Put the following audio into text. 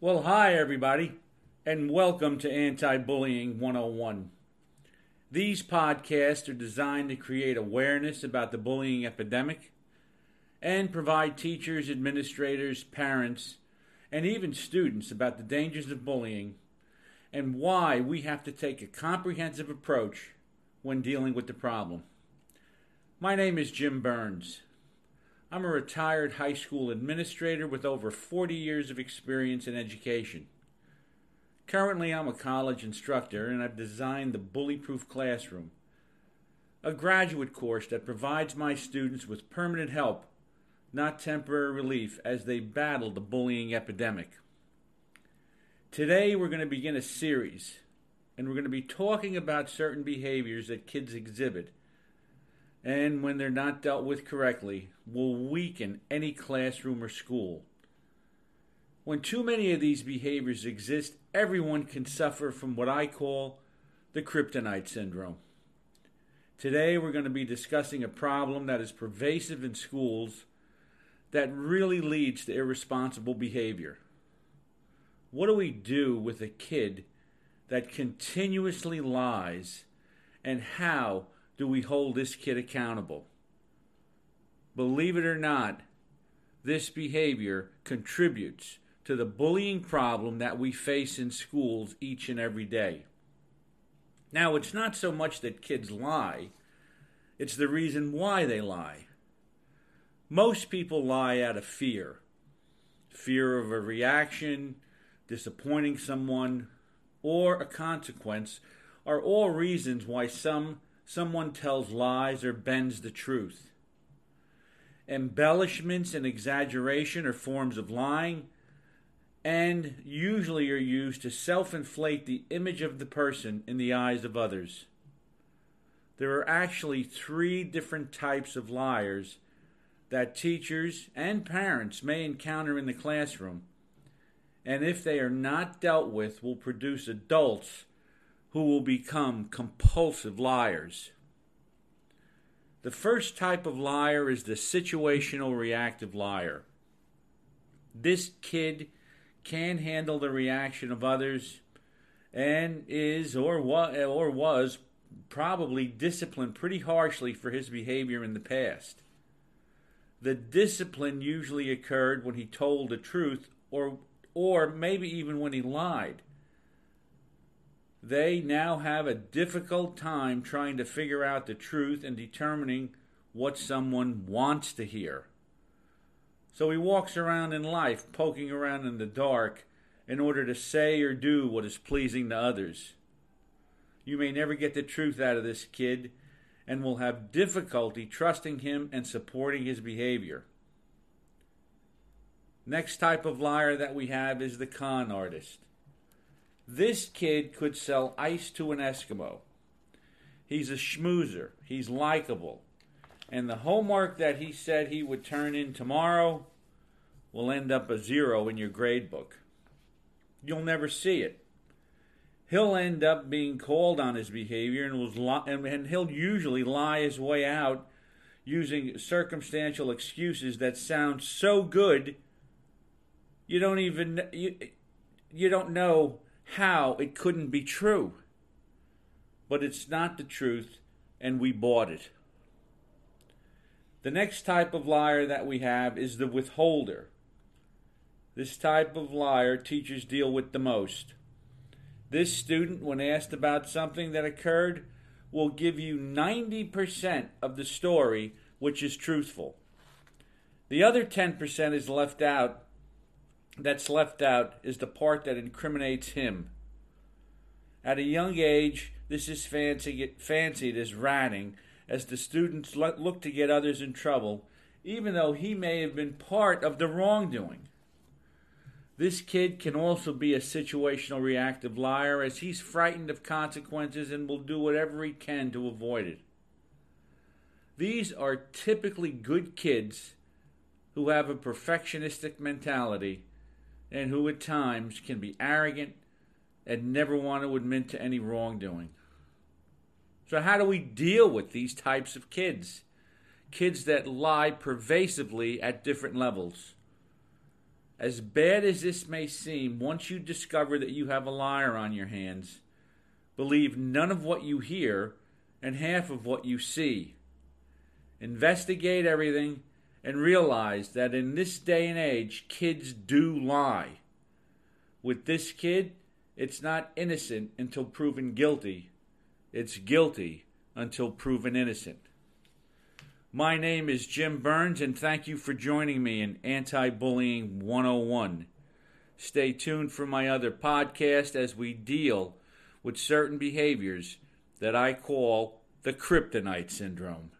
Well, hi, everybody, and welcome to Anti Bullying 101. These podcasts are designed to create awareness about the bullying epidemic and provide teachers, administrators, parents, and even students about the dangers of bullying and why we have to take a comprehensive approach when dealing with the problem. My name is Jim Burns. I'm a retired high school administrator with over 40 years of experience in education. Currently, I'm a college instructor and I've designed the Bully Proof Classroom, a graduate course that provides my students with permanent help, not temporary relief, as they battle the bullying epidemic. Today, we're going to begin a series, and we're going to be talking about certain behaviors that kids exhibit and when they're not dealt with correctly, will weaken any classroom or school. When too many of these behaviors exist, everyone can suffer from what I call the kryptonite syndrome. Today, we're going to be discussing a problem that is pervasive in schools that really leads to irresponsible behavior. What do we do with a kid that continuously lies, and how do we hold this kid accountable? Believe it or not, this behavior contributes to the bullying problem that we face in schools each and every day. Now, it's not so much that kids lie, it's the reason why they lie. Most people lie out of fear fear of a reaction, disappointing someone, or a consequence are all reasons why some someone tells lies or bends the truth. Embellishments and exaggeration are forms of lying and usually are used to self inflate the image of the person in the eyes of others. There are actually three different types of liars that teachers and parents may encounter in the classroom, and if they are not dealt with, will produce adults who will become compulsive liars. The first type of liar is the situational reactive liar. This kid can handle the reaction of others and is or was, or was probably disciplined pretty harshly for his behavior in the past. The discipline usually occurred when he told the truth or or maybe even when he lied they now have a difficult time trying to figure out the truth and determining what someone wants to hear. So he walks around in life poking around in the dark in order to say or do what is pleasing to others. You may never get the truth out of this kid and will have difficulty trusting him and supporting his behavior. Next type of liar that we have is the con artist. This kid could sell ice to an Eskimo. He's a schmoozer. He's likable. And the homework that he said he would turn in tomorrow will end up a zero in your grade book. You'll never see it. He'll end up being called on his behavior and, was li- and he'll usually lie his way out using circumstantial excuses that sound so good you don't even you, you don't know how it couldn't be true. But it's not the truth, and we bought it. The next type of liar that we have is the withholder. This type of liar teachers deal with the most. This student, when asked about something that occurred, will give you 90% of the story, which is truthful. The other 10% is left out that's left out is the part that incriminates him. At a young age, this is fancy, fancied as ratting, as the students look to get others in trouble, even though he may have been part of the wrongdoing. This kid can also be a situational reactive liar, as he's frightened of consequences and will do whatever he can to avoid it. These are typically good kids who have a perfectionistic mentality and who at times can be arrogant and never want to admit to any wrongdoing. So, how do we deal with these types of kids? Kids that lie pervasively at different levels. As bad as this may seem, once you discover that you have a liar on your hands, believe none of what you hear and half of what you see. Investigate everything and realize that in this day and age, kids do lie. With this kid, it's not innocent until proven guilty, it's guilty until proven innocent. My name is Jim Burns, and thank you for joining me in Anti Bullying 101. Stay tuned for my other podcast as we deal with certain behaviors that I call the kryptonite syndrome.